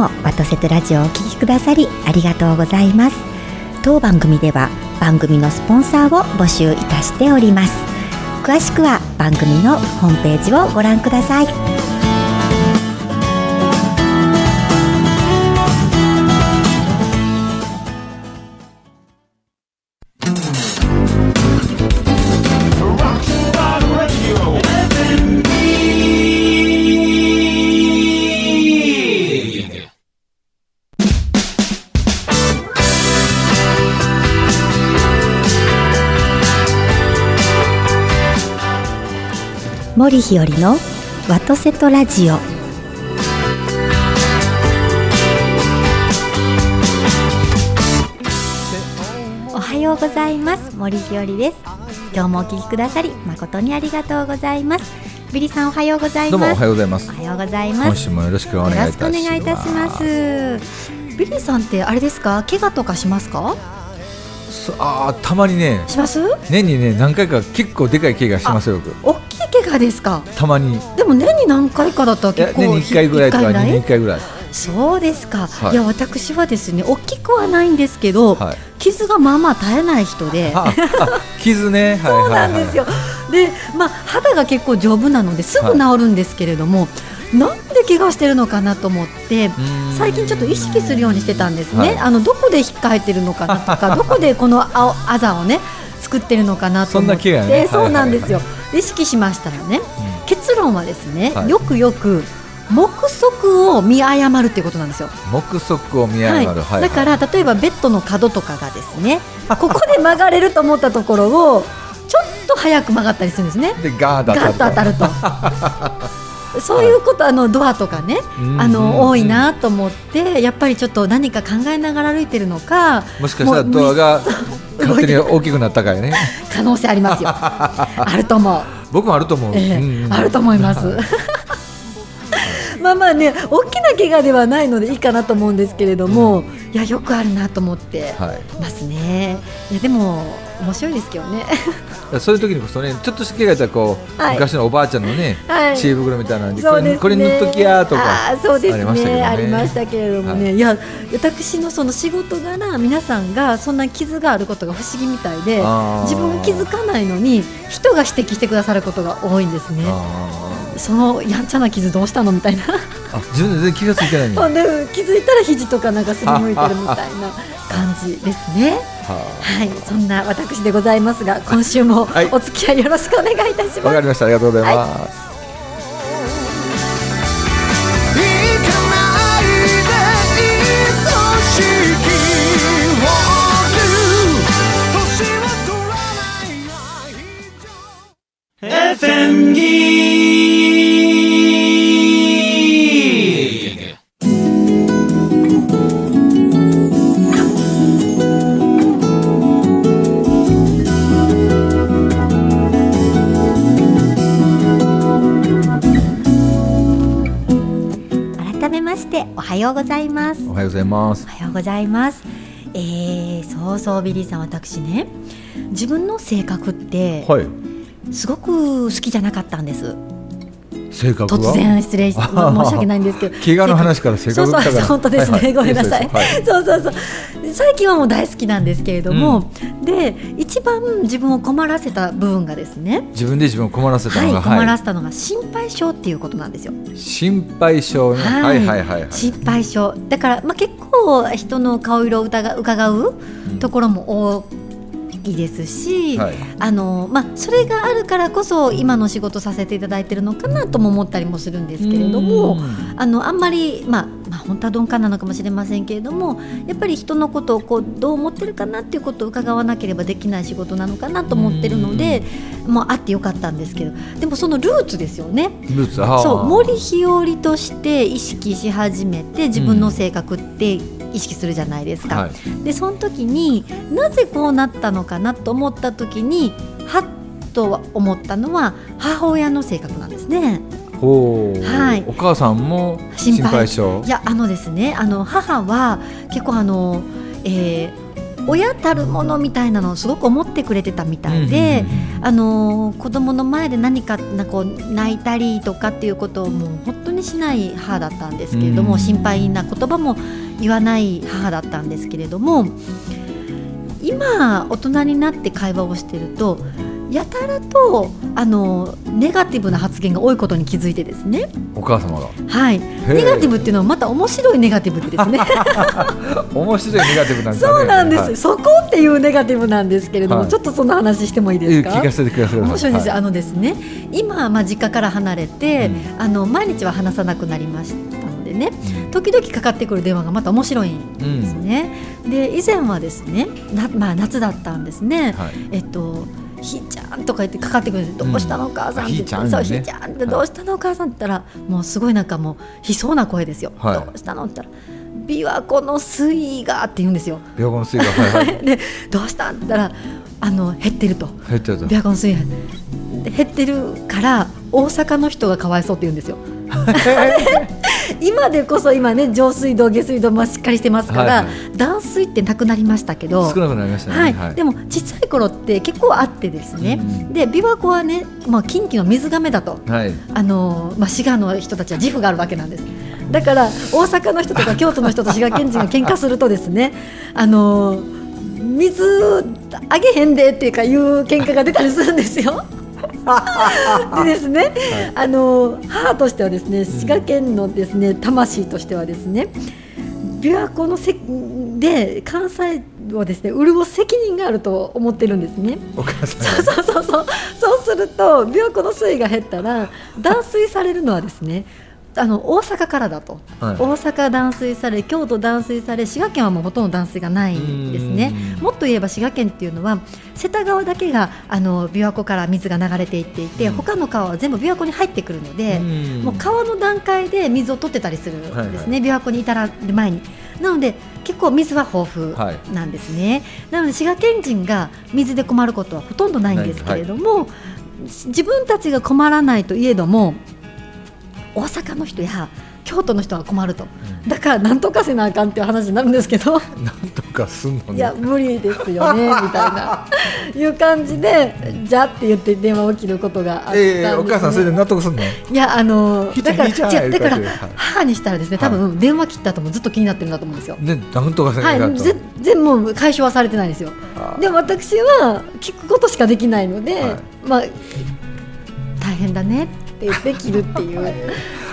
もワトセトラジオをお聞きくださりありがとうございます。当番組では番組のスポンサーを募集いたしております。詳しくは番組のホームページをご覧ください。森日和のワトセトラジオ。おはようございます。森日和です。今日もお聞きくださり誠にありがとうございます。ビリさんおはようございます。どうもおはようございます。おはようございます。今週もよろしくお願いいたします。よろしくお願いいたします。ビリさんってあれですか？怪我とかしますか？あたまにね。します？年にね何回か結構でかい怪我しますよ大きい怪我ですか？たまに。でも年に何回かだったら結構年に1回ぐらいとか2年1回ぐらい。そうですか、はい、いや私はですね大きくはないんですけど、はい、傷がまあまあ絶えない人で。傷ね、そうなんですよ、でまあ肌が結構丈夫なのですぐ治るんですけれども、なんで怪我してるのかなと思って最近ちょっと意識するようにしてたんですね、はい、あのどこで引っかえてるのかなとかどこでこのああざをね作ってるのかなと思って。そ,、ね、そうなんですよ、意識しましたらね、うん、結論はですね、はい、よくよく目測を見誤るっていうことなんですよ。目測を見誤る、はい、だから例えばベッドの角とかがですね ここで曲がれると思ったところをちょっと早く曲がったりするんですね。でガーッと当たると。そういうこと、あのドアとかね、あの多いなと思ってやっぱりちょっと何か考えながら歩いてるのかもしかしたらドアが勝手に大きくなったかいね。可能性ありますよ。あると思う。僕もあると思う、えーうん、あると思います。まあまあね大きな怪我ではないのでいいかなと思うんですけれども、うん、いやよくあるなと思ってますね、はい、いやでも面白いですけどねそういう時にこそねちょっとした怪我だったらこう、はい、昔のおばあちゃんのね、はい、知恵袋みたいなで、ね、これ塗っときやとかあそうですね。ありましたけれどもね、はい、いや私のその仕事柄皆さんがそんな傷があることが不思議みたいで自分が気づかないのに人が指摘してくださることが多いんですね。そのやんちゃな傷どうしたのみたいな。あ自分で全然気がついてない 気づいたら肘とかなんかすりむいてるみたいな感じですね。はいそんな私でございますが今週もお付き合いよろしくお願いいたします。わ、はい、かりました。ありがとうございます、はい。ようございます。おはようございます。おはようございます。えー、そうそうビリーさん私ね自分の性格って、はい、すごく好きじゃなかったんです性格突然失礼し申し訳ないんですけど。怪我の話から性格そうそう本当ですね、はいはい、ごめんなさい、はい、そうそうそう最近はもう大好きなんですけれども、うん、で一番自分を困らせた部分がですね。自分で自分を困らせたのが、困らせたのが心配性っていうことなんですよ。心配性ね、はい、はいはいはい心配性。だからまあ結構人の顔色を疑うところも多きですし、はい、あのまあ、それがあるからこそ今の仕事させていただいてるのかなとも思ったりもするんですけれどもあのあんまり、まあ、まあ本当は鈍感なのかもしれませんけれどもやっぱり人のことをこうどう思ってるかなっていうことを伺わなければできない仕事なのかなと思ってるのでもうあってよかったんですけどでもそのルーツですよね。ルーツそう森日和として意識し始めて自分の性格って、うん意識するじゃないですか。はい、でその時になぜこうなったのかなと思った時にはっと思ったのは母親の性格なんですね。はい、お母さんも心配性？いやあのですねあの母は結構あの、えー、親たるものみたいなのをすごく思ってくれてたみたいで、あの子供の前で何かなこう泣いたりとかっていうことをもう本当にしない母だったんですけれども、心配な言葉も言わない母だったんですけれども今大人になって会話をしてるとやたらとあのネガティブな発言が多いことに気づいてですね。お母様が。はい。ネガティブっていうのはまた面白いネガティブですね。面白いネガティブなんですね。そうなんです、はい、そこっていうネガティブなんですけれども、はい、ちょっとその話してもいいですか？面白いです、はい、あのですね今まあ実家から離れて、うん、あの毎日は話さなくなりましたのでね、うん、時々かかってくる電話がまた面白いんですね、うん、で以前はですねなまあ夏だったんですね、えっとひーちゃんとか言ってかかってくるんですどうしたのお母さんって言って、うん、そうひーちゃんってどうしたのお母さんって言ったらもうすごいなんかもう悲壮な声ですよ、はい、どうしたのって言ったら琵琶湖の水位がって言うんですよ。琵琶湖の水位が、はいはい、でどうしたんって言ったらあの減ってると。減ってると。琵琶湖の水位減ってるから大阪の人がかわいそうって言うんですよ 今でこそ今ね上水道下水道もしっかりしてますから、はいはい、断水ってなくなりましたけど少なくなりました、ね、はい、はい、でも小さい頃って結構あってですね、うん、で琵琶湖はね、まあ、近畿の水がめだと、はい、あのまあ、滋賀の人たちは自負があるわけなんです。だから大阪の人とか 京都の人と滋賀県人が喧嘩するとですねあの水あげへんでっていうかいう喧嘩が出たりするんですよ。でですね、はい、あの母としてはですね滋賀県のですね魂としてはですね琵琶湖のせで関西をですね潤す責任があると思ってるんですね。お母さんそうそうそうそう。そうすると琵琶湖の水位が減ったら断水されるのはですねあの大阪からだと、はい、大阪断水され京都断水され滋賀県はもうほとんど断水がないんですね。もっと言えば滋賀県っていうのは瀬田川だけがあの琵琶湖から水が流れていっていて、うん、他の川は全部琵琶湖に入ってくるのでもう川の段階で水を取ってたりするんですね、はいはい、琵琶湖に至る前に。なので結構水は豊富なんですね、はい、なので滋賀県人が水で困ることはほとんどないんですけれども、はい、自分たちが困らないといえども大阪の人や京都の人は困ると、うん、だからなんとかせなあかんっていう話になるんですけど。なんとかすんの、ね、いや無理ですよねみたいな。いう感じでじゃって言って電話を切ることがあったんです、ね、えー、お母さんそれで納得すんの？いやあのだからだから母にしたらですね多分電話切った後もずっと気になってるんだと思うんですよ。ねなんとかせなあかんと、はい、全然もう解消はされてないんですよ。でも私は聞くことしかできないので、はい、まあ大変だね。って言って切るっていう。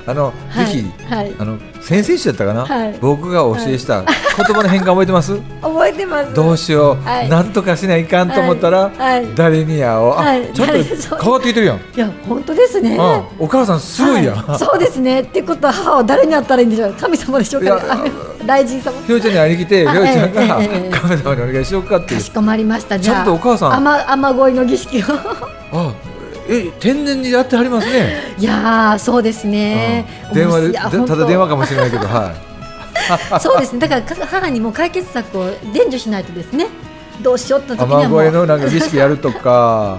あの、はい、ぜひ、はい、あの先生誌だったかな、はい、僕が教えした言葉の変換覚えてます？覚えてます。どうしよう、はい、なんとかしないかんと思ったら、誰にやおう、あ、ちょっと変わってきてるやん。いや本当ですね、お母さんすごいやん、そうですね。ってことは母は誰に会ったらいいんでしょう？神様でしょうか、大臣様。ひょうちゃんに会いに来てひょうちゃんが神様にお願いしようかってかしこまりました。ちゃんとお母さん。雨雨乞いの儀式を。あえ天然にやってはりますね。いやそうですね、うん、電話でただ電話かもしれないけどはい。そうですね。だから母にも解決策を伝授しないとですね。どうしようって時にはもう。雨のなんか儀式やるとか。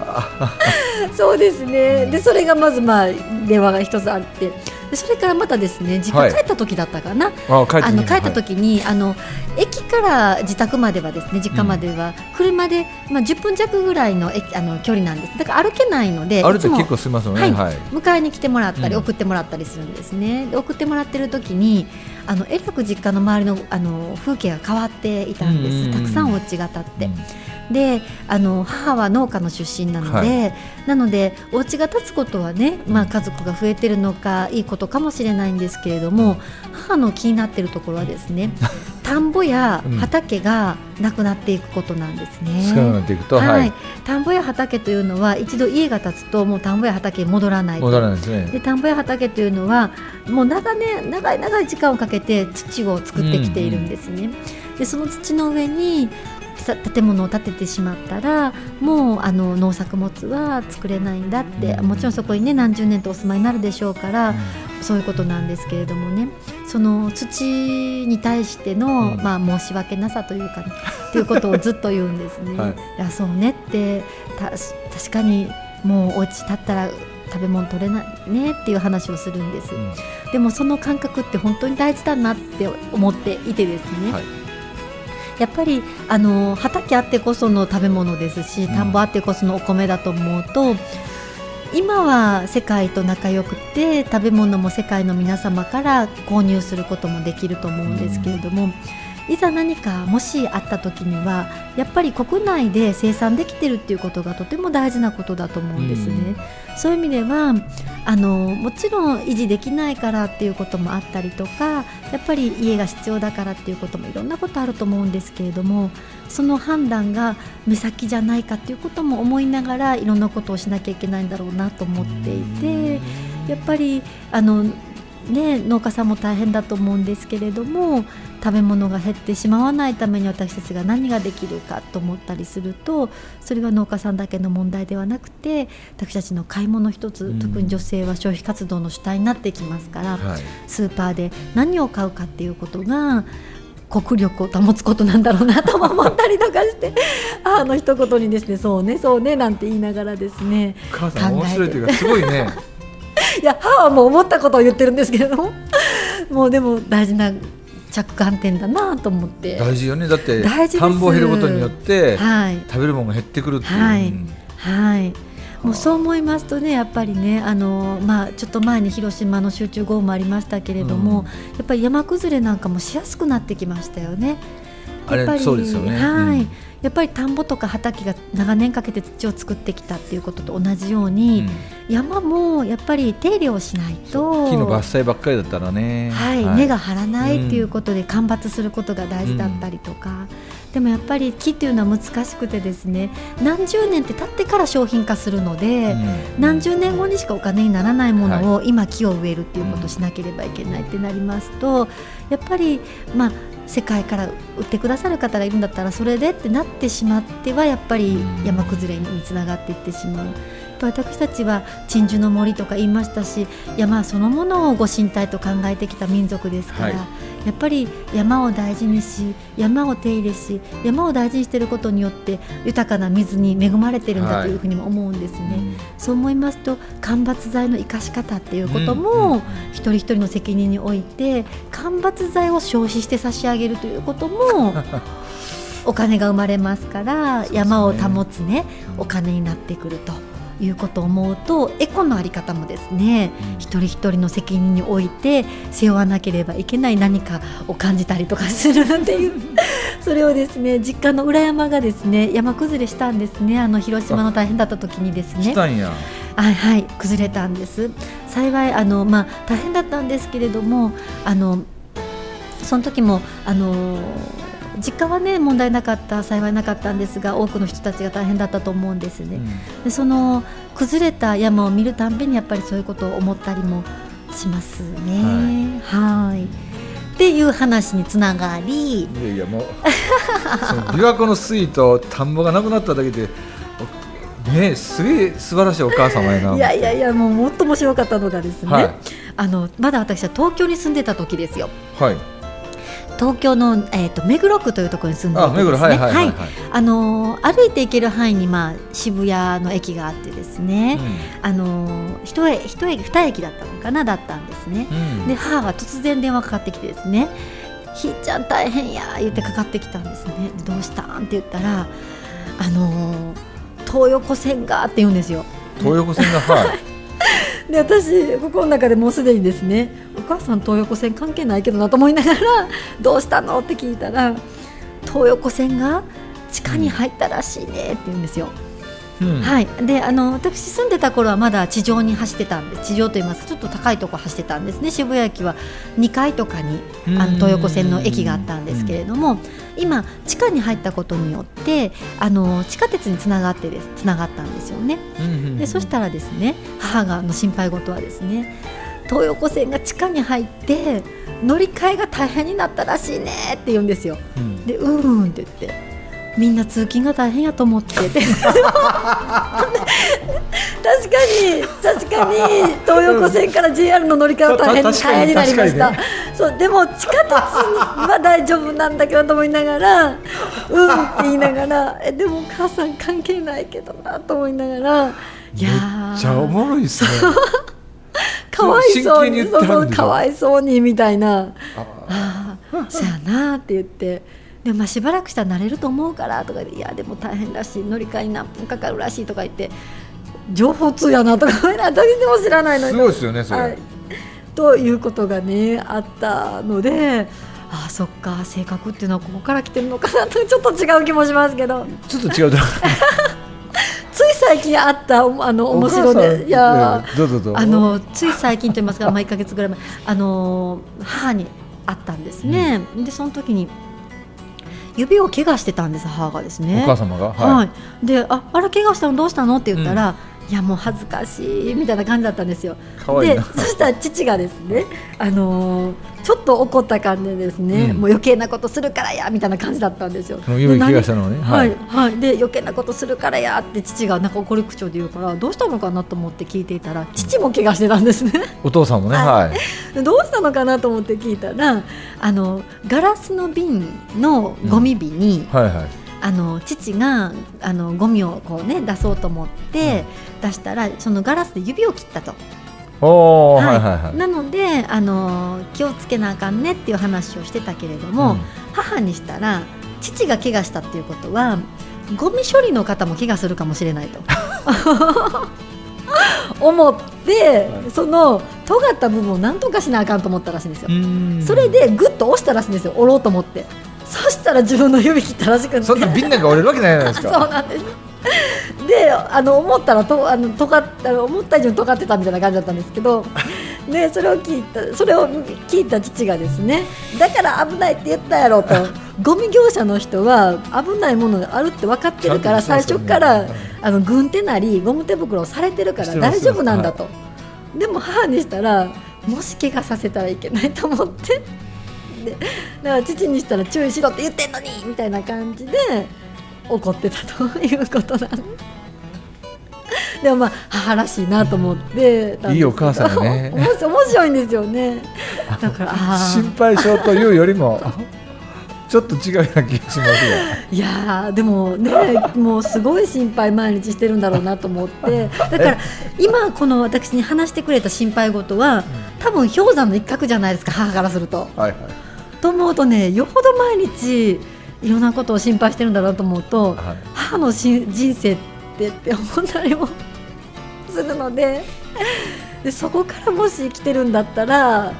そうですね。でそれがまずまあ電話が一つあってでそれからまたですね実家帰った時だったかな、はい、あの帰った時に、はい、あの駅から自宅まではですね実家までは車で、まあ、10分弱ぐらいの駅あの距離なんです。だから歩けないので歩いて結構すみますね、はい、迎えに来てもらったり、送ってもらったりするんですね。で送ってもらってる時にあのえらく実家の周りのあの風景が変わっていたんです、たくさんお家が建って。うんであの母は農家の出身なので、はい、なのでお家が建つことはね、まあ、家族が増えてるのかいいことかもしれないんですけれども母の気になっているところはですね 田んぼや畑がなくなっていくことなんですね。少なくなっていくと、はい、田んぼや畑というのは一度家が建つともう田んぼや畑に戻らない戻らないですね。で田んぼや畑というのはもう長年長い長い時間をかけて土を作ってきているんですね。うんうん、でその土の上に建物を建ててしまったらもうあの農作物は作れないんだってもちろんそこにね何十年とお住まいになるでしょうから、そういうことなんですけれどもねその土に対しての、まあ、申し訳なさというかねっていうことをずっと言うんですね。はい、いやそうねって確かにもうお家建ったら食べ物取れないねっていう話をするんです、うん、でもその感覚って本当に大事だなって思っていてですね、はいやっぱりあの畑あってこその食べ物ですし田んぼあってこそのお米だと思うと、今は世界と仲良くて食べ物も世界の皆様から購入することもできると思うんですけれども。うんいざ何かもしあった時にはやっぱり国内で生産できてるっていうことがとても大事なことだと思うんですね。うん、そういう意味ではあのもちろん維持できないからっていうこともあったりとかやっぱり家が必要だからっていうこともいろんなことあると思うんですけれどもその判断が目先じゃないかっていうことも思いながらいろんなことをしなきゃいけないんだろうなと思っていてやっぱりあのね、農家さんも大変だと思うんですけれども食べ物が減ってしまわないために私たちが何ができるかと思ったりするとそれは農家さんだけの問題ではなくて私たちの買い物一つ、うん、特に女性は消費活動の主体になってきますから、はい、スーパーで何を買うかっていうことが国力を保つことなんだろうなとも思ったりとかして あの一言にですねそうねそうねなんて言いながらですね母さん面白いというかすごいね いや母はもう思ったことを言ってるんですけれども。もうでも大事な着眼点だなと思って。大事よね。だって田んぼ減ることによって、はい、食べるものが減ってくるっていう、はい、はい。もうそう思いますとねやっぱりねあの、まあ、ちょっと前に広島の集中豪雨もありましたけれども、うん、やっぱり山崩れなんかもしやすくなってきましたよね。やっぱりそうですよね、はい、うん。やっぱり田んぼとか畑が長年かけて土を作ってきたっていうことと同じように、うん、山もやっぱり手入れをしないと木の伐採ばっかりだったらね、はい、はい、根が張らないっていうことで間伐することが大事だったりとか、うん、でもやっぱり木っていうのは難しくてですね何十年って経ってから商品化するので、うん、何十年後にしかお金にならないものを今木を植えるっていうことをしなければいけないってなりますとやっぱりまあ世界から売ってくださる方がいるんだったらそれでってなってしまってはやっぱり山崩れにつながっていってしまう。私たちは鎮守の森とか言いましたし山そのものをご神体と考えてきた民族ですから、はい、やっぱり山を大事にし山を手入れし山を大事にしていることによって豊かな水に恵まれているんだというふうにも思うんですね、はい、そう思いますと間伐材の生かし方っていうことも、うん、一人一人の責任において間伐材を消費して差し上げるということも お金が生まれますから山を保つねお金になってくると。いうことを思うとエコの在り方もですね、うん、一人一人の責任において背負わなければいけない何かを感じたりとかするっていうそれをですね実家の裏山がですね山崩れしたんですね。あの広島の大変だった時にですね。はいはい崩れたんです。幸いあの、まあ、大変だったんですけれどもあのその時もあの実家はね問題なかった幸いなかったんですが多くの人たちが大変だったと思うんですね、うん、でその崩れた山を見るたんびにやっぱりそういうことを思ったりもしますね。はい。っていう話につながり。いやいやもう 琵琶湖の水と田んぼがなくなっただけでねすげえ素晴らしいお母様やな。いやいやいやもうもっと面白かったのがですね、はい、あのまだ私は東京に住んでた時ですよ。はい東京の、えーと、目黒区というところに住んでいてですね、はい、あの歩いて行ける範囲に、まあ、渋谷の駅があってですね、うん、あの一駅一駅二駅だったのかなだったんですね、うん、で母が突然電話かかってきてですね「ひーちゃん大変や」言ってかかってきたんですね「どうしたん?」って言ったら「あの東横線が」って言うんですよ。東横線がはい で私心の中でもうすでにですねお母さん東横線関係ないけどなと思いながらどうしたの？って聞いたら東横線が地下に入ったらしいねって言うんですよ。うん、はい、であの私住んでた頃はまだ地上に走ってたんです地上といいますちょっと高いところ走ってたんですね。渋谷駅は2階とかにあの東横線の駅があったんですけれども今地下に入ったことによってあの地下鉄につながってですつながったんですよね。でそしたらですね母がの心配事はですね東横線が地下に入って乗り換えが大変になったらしいねって言うんですよ。うん、でうんって言ってみんな通勤が大変やと思って。確かに確かに。東横線から JR の乗り換えは大変大変になりました、ね、そうでも地下鉄は大丈夫なんだけどと思いながら うんって言いながらえでも母さん関係ないけどなと思いながらいやめっちゃおもろいっすね。かわいそうにそうかわいそうにみたいな。ああそうやなって言ってでまあ、しばらくしたら慣れると思うからとかいやでも大変らしい乗り換えに何分かかるらしいとか言って情報通やなとか私でも知らないのに。すごいですよねそれ、はい、ということがねあったのでああそっか性格っていうのはここから来てるのかなとちょっと違う気もしますけど。ちょっと違う つい最近あったあの面白で。いやどうぞどうぞ。あのつい最近と言いますか、まあ、1か月ぐらい前あの母に会ったんですね、うん、でその時に指を怪我してたんです母がですね。お母様が？はい、はい、でああら怪我したの？どうしたの？って言ったら、いやもう恥ずかしいみたいな感じだったんですよ。でそしたら父がですね、あのー、ちょっと怒った感じでですね、うん、もう余計なことするからやみたいな感じだったんですよ。で余計なことするからやって父がなんか怒り口調で言うからどうしたのかなと思って聞いていたら父も怪我してたんですね。お父さんもね、はい。どうしたのかなと思って聞いたらあのガラスの瓶のゴミ瓶に、うん、はいはい。あの父があのゴミをこう、ね、出そうと思って出したら、そのガラスで指を切ったと。おはいはいはい、なのであの気をつけなあかんねっていう話をしてたけれども、うん、母にしたら父が怪我したっていうことはゴミ処理の方も怪我するかもしれないと。思ってその尖った部分を何とかしなあかんと思ったらしいんですよ。それでぐっと押したらしいんですよ。折ろうと思ってそしたら自分の指切ったらしくて。そんな瓶なんか折れるわけないじゃないですか。そうなんです。であの思ったらとあのとが思った以上に尖ってたみたいな感じだったんですけど。でそれを聞いたそれを聞いた父がですねだから危ないって言ったやろと。ゴミ業者の人は危ないものがあるって分かってるから最初からあの軍手なりゴム手袋をされてるから大丈夫なんだと、でも母にしたらもし怪我させたらいけないと思ってでだから父にしたら注意しろって言ってんのにみたいな感じで怒ってたということなん。でもまあ母らしいなと思っていいお母さんね。面白いんですよね。だから心配性というよりもちょっと違うような気がしますいやでもねもうすごい心配毎日してるんだろうなと思って。だから今この私に話してくれた心配事は多分氷山の一角じゃないですか母からすると。はいはいと思うとねよほど毎日いろんなことを心配してるんだなと思うと、はい、母のし人生ってって思ったりもするのででそこからもし生きてるんだったら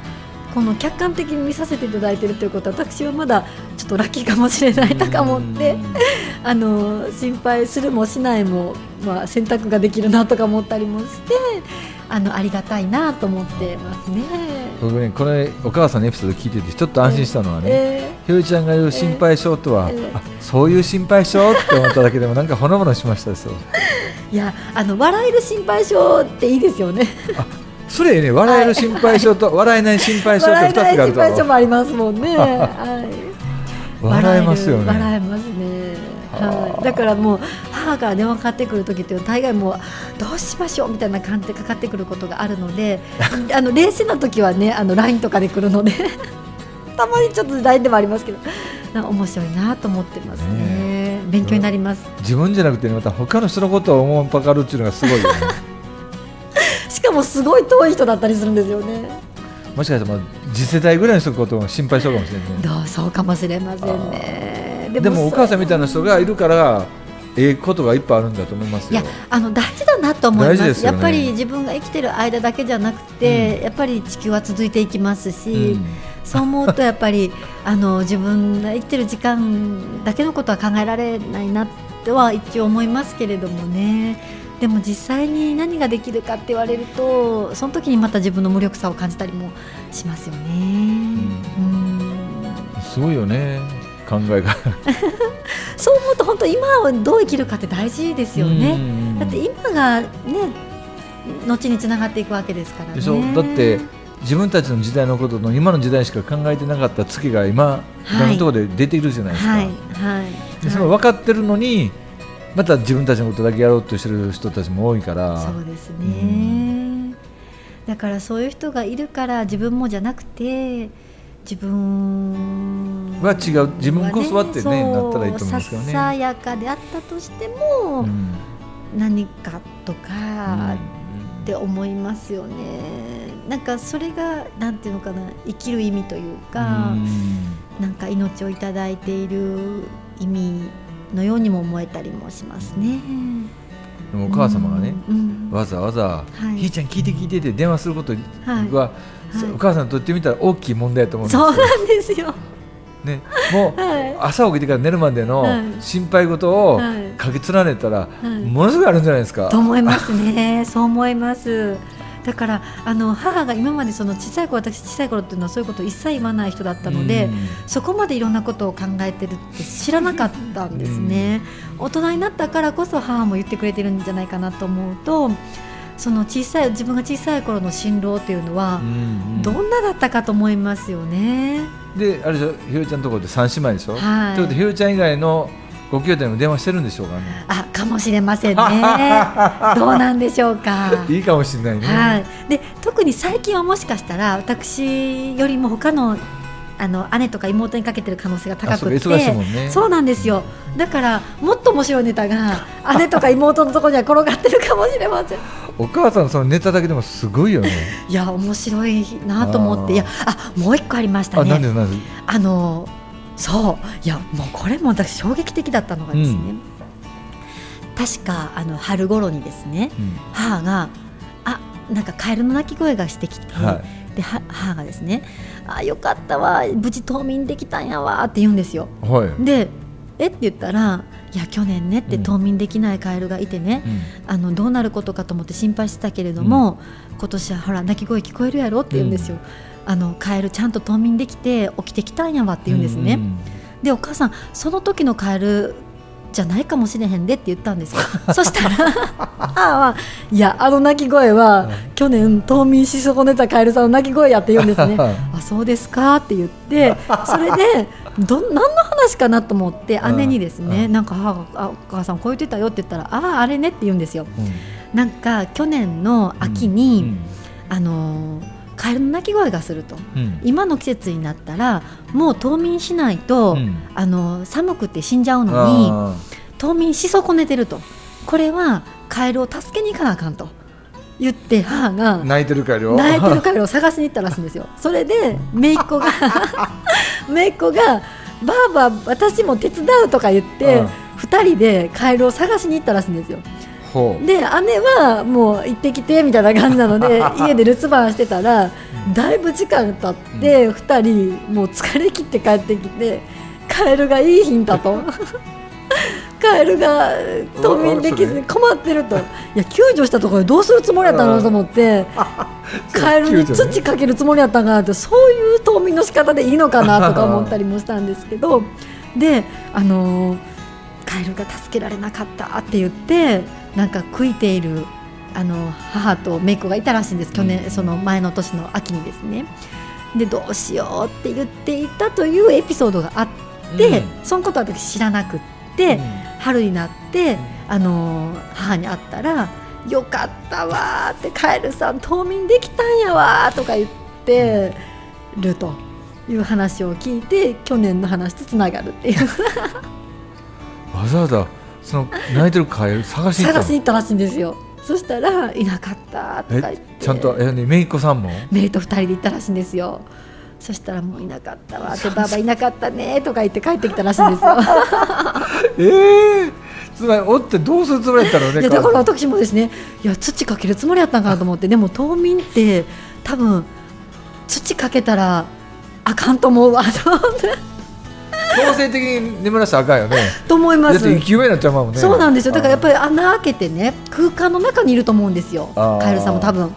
この客観的に見させていただいているということは私はまだちょっとラッキーかもしれないとか思って あの心配するもしないも、まあ、選択ができるなとか思ったりもしてあのありがたいなと思ってますね。僕ねこれお母さんのエピソード聞いててちょっと安心したのはね、えー、ひちゃんが言う心配性とは、えー、あそういう心配性って思っただけでもなんかほのぼのしましたですよ。いやあの笑える心配性っていいですよね。それね笑える心配性と、はい、笑えない心配性と二つがあると。心配性もありますもんね。はい。笑えますよね。笑えますね。はい、だからもう母から電話かかってくる時っていう大概もうどうしましょうみたいな感じでかかってくることがあるので あの冷静な時はねあの LINE とかで来るので たまにちょっと LINE でもありますけど面白いなと思ってますね、ね、勉強になります自分じゃなくて、ね、また他の人のことを思うばかるっていうのがすごいよねしかもすごい遠い人だったりするんですよね。もしかしたら次世代ぐらいの人のことを心配したかもしれない、ね、どうそうかもしれませんね。でもお母さんみたいな人がいるからええことがいっぱいあるんだと思いますいやあの大事だなと思います、ね、やっぱり自分が生きてる間だけじゃなくて、うん、やっぱり地球は続いていきますし、うん、そう思うとやっぱり あの自分が生きてる時間だけのことは考えられないなとは一応思いますけれどもねでも実際に何ができるかって言われるとその時にまた自分の無力さを感じたりもしますよね。うん、すごいよね考えが。そう思うと本当今をどう生きるかって大事ですよね。だって今がね後につながっていくわけですからね。だって自分たちの時代のことの今の時代しか考えてなかった月が今、い、ろんなところで出ているじゃないですか、はい。はい、でその分かってるのにまた自分たちのことだけやろうとしてる人たちも多いから。そうですね、だからそういう人がいるから自分もじゃなくて自分は違う。自分こそはってねなったらいいと思うんですけどね。ささやかであったとしても、うん、何かとかって思いますよね、うん、なんかそれがなんていうのかな生きる意味というか、うん、なんか命をいただいている意味のようにも思えたりもしますね。でもお母様がね、うん、わざわざ、はい、ひーちゃん聞いて聞いてって電話することは、はい、お母さんにとってみたら大きい問題だと思うんですそうなんですよ。ね、もう、朝起きてから寝るまでの心配事をかけ連ねたら、ものすごいあるんじゃないですか。と思いますね。そう思います。だからあの母が今までその小さい頃私小さい頃っていうのはそういうことを一切言わない人だったので、うん、そこまでいろんなことを考えてるって知らなかったんですね、うん、大人になったからこそ母も言ってくれてるんじゃないかなと思うとその小さい自分が小さい頃の辛労っていうのはどんなだったかと思いますよね。であれでしょ？ひよちゃんのところで3姉妹でしょ？はい、ということでひよちゃん以外のご兄弟も電話してるんでしょうかね。あ、かもしれませんね。どうなんでしょうか。いいかもしれないね。はい。で、特に最近はもしかしたら、私よりも他の。あの姉とか妹にかけてる可能性が高くて、ね、そうなんですよだからもっと面白いネタが 姉とか妹のところには転がってるかもしれませんお母さんそのネタだけでもすごいよねいや面白いなと思っていやあもう一個ありましたねあのそう。いやもうこれも私衝撃的だったのがですね、うん、確かあの春頃にですね、うん、母があなんかカエルの鳴き声がしてきて、はい、で母がですねあよかったわ無事冬眠できたんやわって言うんですよ。はい、でえ？って言ったらいや去年ねって冬眠できないカエルがいてね、うん、あのどうなることかと思って心配してたけれども、うん、今年はほら鳴き声聞こえるやろって言うんですよ。うんあのカエルちゃんと冬眠できて起きてきたんやわって言うんですね。でお母さんその時のカエルじゃないかもしれへんでって言ったんですよ。そしたらああいやあの鳴き声は去年冬眠し損ねたカエルさんの鳴き声やって言うんですね。あそうですかって言ってそれでど何の話かなと思って姉にですねなんか母があお母さんこう言ってたよって言ったらあああれねって言うんですよ、うん、なんか去年の秋に、うん。うん、あのーカエルの鳴き声がすると、うん、今の季節になったらもう冬眠しないと、うん、あの寒くて死んじゃうのに冬眠し損ねてると。これはカエルを助けに行かなあかんと。言って母が泣いてるカエルを？泣いてるカエルを探しに行ったらしいんですよ。それで姪っ子が 姪っ子がばあば私も手伝うとか言って、2人でカエルを探しに行ったらしいんですよで姉はもう行ってきてみたいな感じなので 家で留守番してたらだいぶ時間経って2人もう疲れ切って帰ってきてカエルがいいヒントと カエルが冬眠できずに困ってると。いや救助したところでどうするつもりやったの？と思って カエルに土かけるつもりやったかなってそういう冬眠の仕方でいいのかなとか思ったりもしたんですけどであのカエルが助けられなかったって言ってなんか悔いているあの母と姪っ子がいたらしいんです。去年その前の年の秋にですね。でどうしようって言っていたというエピソードがあって、うん、そのことは私知らなくって、うん、春になって、あの母に会ったら「よかったわ」って「カエルさん冬眠できたんやわ」とか言ってるという話を聞いて去年の話とつながるっていうわざわざその泣いてるカエル探しに行った探しに行ったらしいんですよ。そしたらいなかったとか言って。ちゃんとえめいっ子さんも？めいと二人で行ったらしいんですよ。そしたらもういなかったわ。ってばばいなかったねとか言って帰ってきたらしいんですよ。え えー、つまりおってどうするつもりやったのねいやだから私もですねいや土かけるつもりやったんかなと思ってでも冬眠って多分土かけたらあかんと思うわと思って強制的に眠らせたらあかんよね。と思います。だって勢いになっちゃうもんね。そうなんですよ。だからやっぱり穴開けてね空間の中にいると思うんですよ。カエルさんも多分。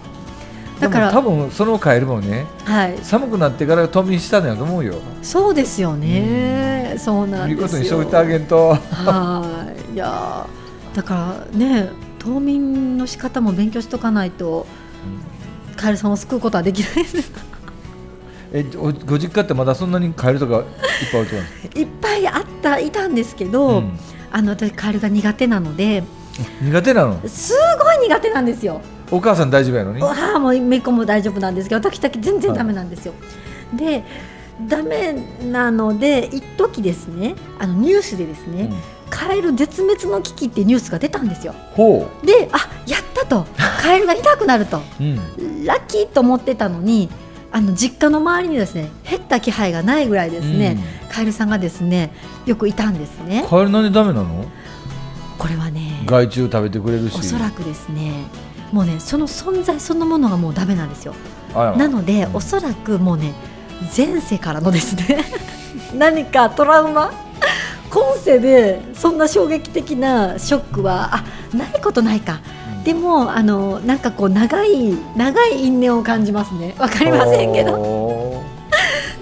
だから多分そのカエルもね、はい、寒くなってから冬眠したんやと思うよ。そうですよね、うん、そうなんですよ。いうことにしておいてあげんと。はい。いやだからね冬眠の仕方も勉強しとかないと、うん、カエルさんを救うことはできないですえご実家ってまだそんなにカエルとかいっぱいあるいっぱいあったいたんですけど、うん、あの私カエルが苦手なので 苦手なの？すごい苦手なんですよ。お母さん大丈夫やのに？母もめっ子も大丈夫なんですけど私だけ全然ダメなんですよ、はい、でダメなので一時ですねあのニュースでですね、うん。カエル絶滅の危機ってニュースが出たんですよ。であやったと。カエルがいなくなると、うん、ラッキーと思ってたのにあの実家の周りにですね減った気配がないぐらいですね、うん、カエルさんがですねよくいたんですね。カエルなんでダメなの？これはね害虫食べてくれるし。おそらくですねもうねその存在そのものがもうダメなんですよ。なのでおそらくもうね前世からのですね 何かトラウマ？今世でそんな衝撃的なショックはあないことないかでもあのなんかこう長い長い因縁を感じますね。わかりませんけど。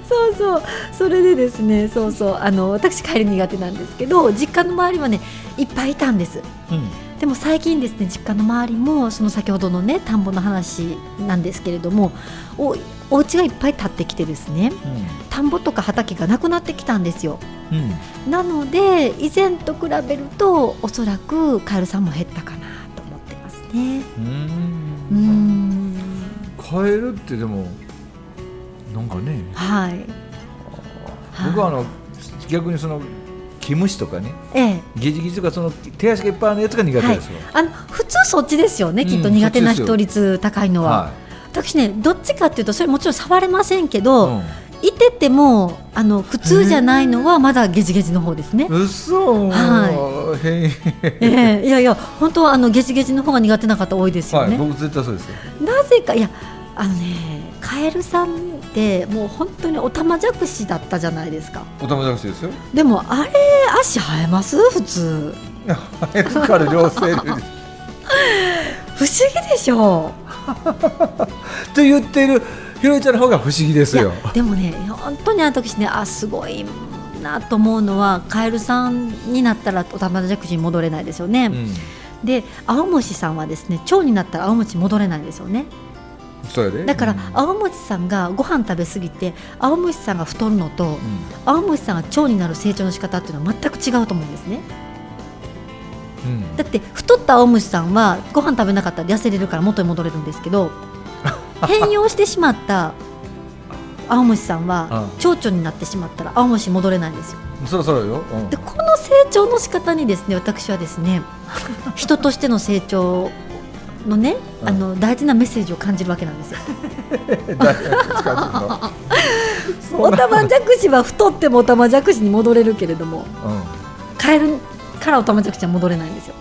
そうそう。それでですねそうそう。あの私帰り苦手なんですけど実家の周りはねいっぱいいたんです、うん、でも最近ですね実家の周りもその先ほどのね田んぼの話なんですけれどもおお家がいっぱい建ってきてですね、うん、田んぼとか畑がなくなってきたんですよ、うん、なので以前と比べるとおそらくカエルさんも減ったかなね。うん。カエルってでもなんかね、はい、僕はあの逆にその毛虫とかね、ええ、ゲジゲジとかその手足がいっぱいあるやつが苦手ですよ、はい、あの普通そっちですよね、きっと苦手な人率高いのは、はい、私ねどっちかっていうとそれもちろん触れませんけど、うんいててもあの普通じゃないのはまだゲジゲジの方ですね。うそ、はい。えー、いやいや本当はあのゲジゲジの方が苦手な方多いですよね。はい、僕絶対そうですなぜかいやあのねカエルさんってもう本当におたまじゃくしだったじゃないですか。おたまじゃくしですよ。でもあれ足生えます？普通。生えるから両生類。不思議でしょう。と言ってる。ひろえちゃんの方が不思議ですよ。でもね本当に私ねあすごいなと思うのはカエルさんになったらおたまじゃくしに戻れないですよね、うん、で青虫さんはですね蝶になったら青虫戻れないんですよね。だから青虫さんがご飯食べ過ぎて青虫さんが太るのと、うん、青虫さんが蝶になる成長の仕方っていうのは全く違うと思うんですね、うん、だって太った青虫さんはご飯食べなかったら痩せれるから元に戻れるんですけど変容してしまった青虫さんは蝶々になってしまったら青虫戻れないんですよ。そろそろよ、うん、でこの成長の仕方にですね私はですね 人としての成長のね、うん、あの大事なメッセージを感じるわけなんですよ。オタマジャクシは太ってもオタマジャクシに戻れるけれども、うん、カエルからオタマジャクシは戻れないんですよ。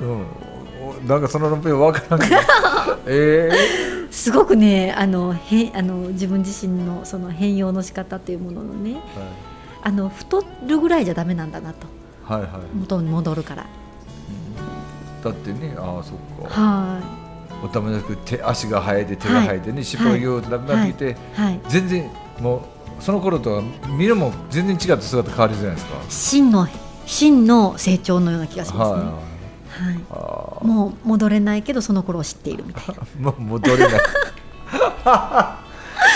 うん、なんかその論評わからない。え えー？すごくねあのへあの自分自身のその変容の仕方というもののね、はい、あの太るぐらいじゃだめなんだなと、はいはい、元に戻るから、だってねああそっか。はい。おたまじゃく手足が生えて手が生えてね、尻尾がぎゅーっとなくなってきて、はい、全然もうその頃とは見るも全然違った姿変わるじゃないですか。真の真の成長のような気がしますね、はいはい、もう戻れないけどその頃を知っているみたいな。もう戻れない。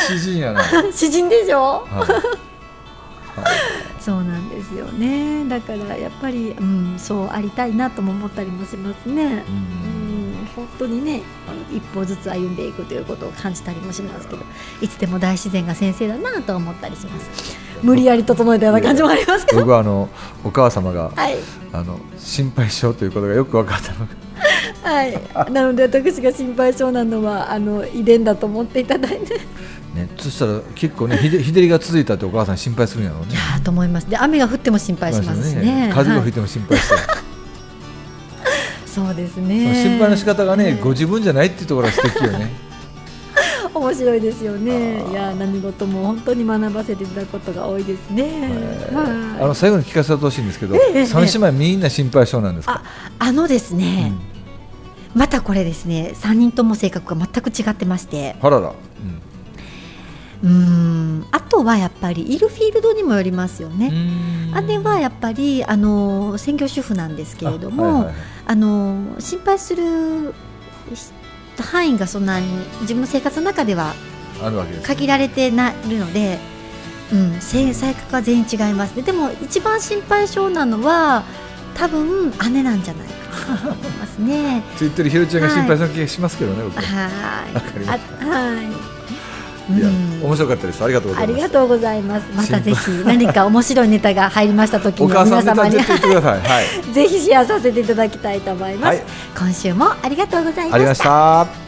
詩人やな。詩人でしょ、はい。そうなんですよね。だからやっぱり、うん、そうありたいなとも思ったりもしますね、うん、うん、本当にね一歩ずつ歩んでいくということを感じたりもしますけどいつでも大自然が先生だなと思ったりします無理やり整えたような感じもありますけど僕はあのお母様が、はい、あの心配性ということがよく分かったのはいなので私が心配性なのはあの遺伝だと思っていただいてね、そしたら結構ね日照りが続いたってお母さん心配するんやろうね。いやと思います。で雨が降っても心配しますしね。ね風が吹いても心配して。はい、そうですね。心配の仕方がね、ご自分じゃないっていうところが素敵よね。面白いですよね。いや何事も本当に学ばせていただくことが多いですね。あの最後に聞かせてほしいんですけど、三、姉妹みんな心配性なんですか？あのですね、うん、またこれですね、三人とも性格が全く違ってまして。あらら。うん、あとはやっぱりいるフィールドにもよりますよね。姉はやっぱりあの専業主婦なんですけれども、あはいはい、あの心配する範囲がそんなに自分の生活の中では限られてなるので、うん、性格は全員違います。ねでも一番心配性なのは多分姉なんじゃないかと思いますね。と言ってるひろちゃんが心配な気がしますけどね、は。い、はいいや、面白かったです。ありがとうございます。ありがとうございます。またぜひ何か面白いネタが入りました時に皆様にはい、ぜひシェアさせていただきたいと思います。はい、今週も。ありがとうございました。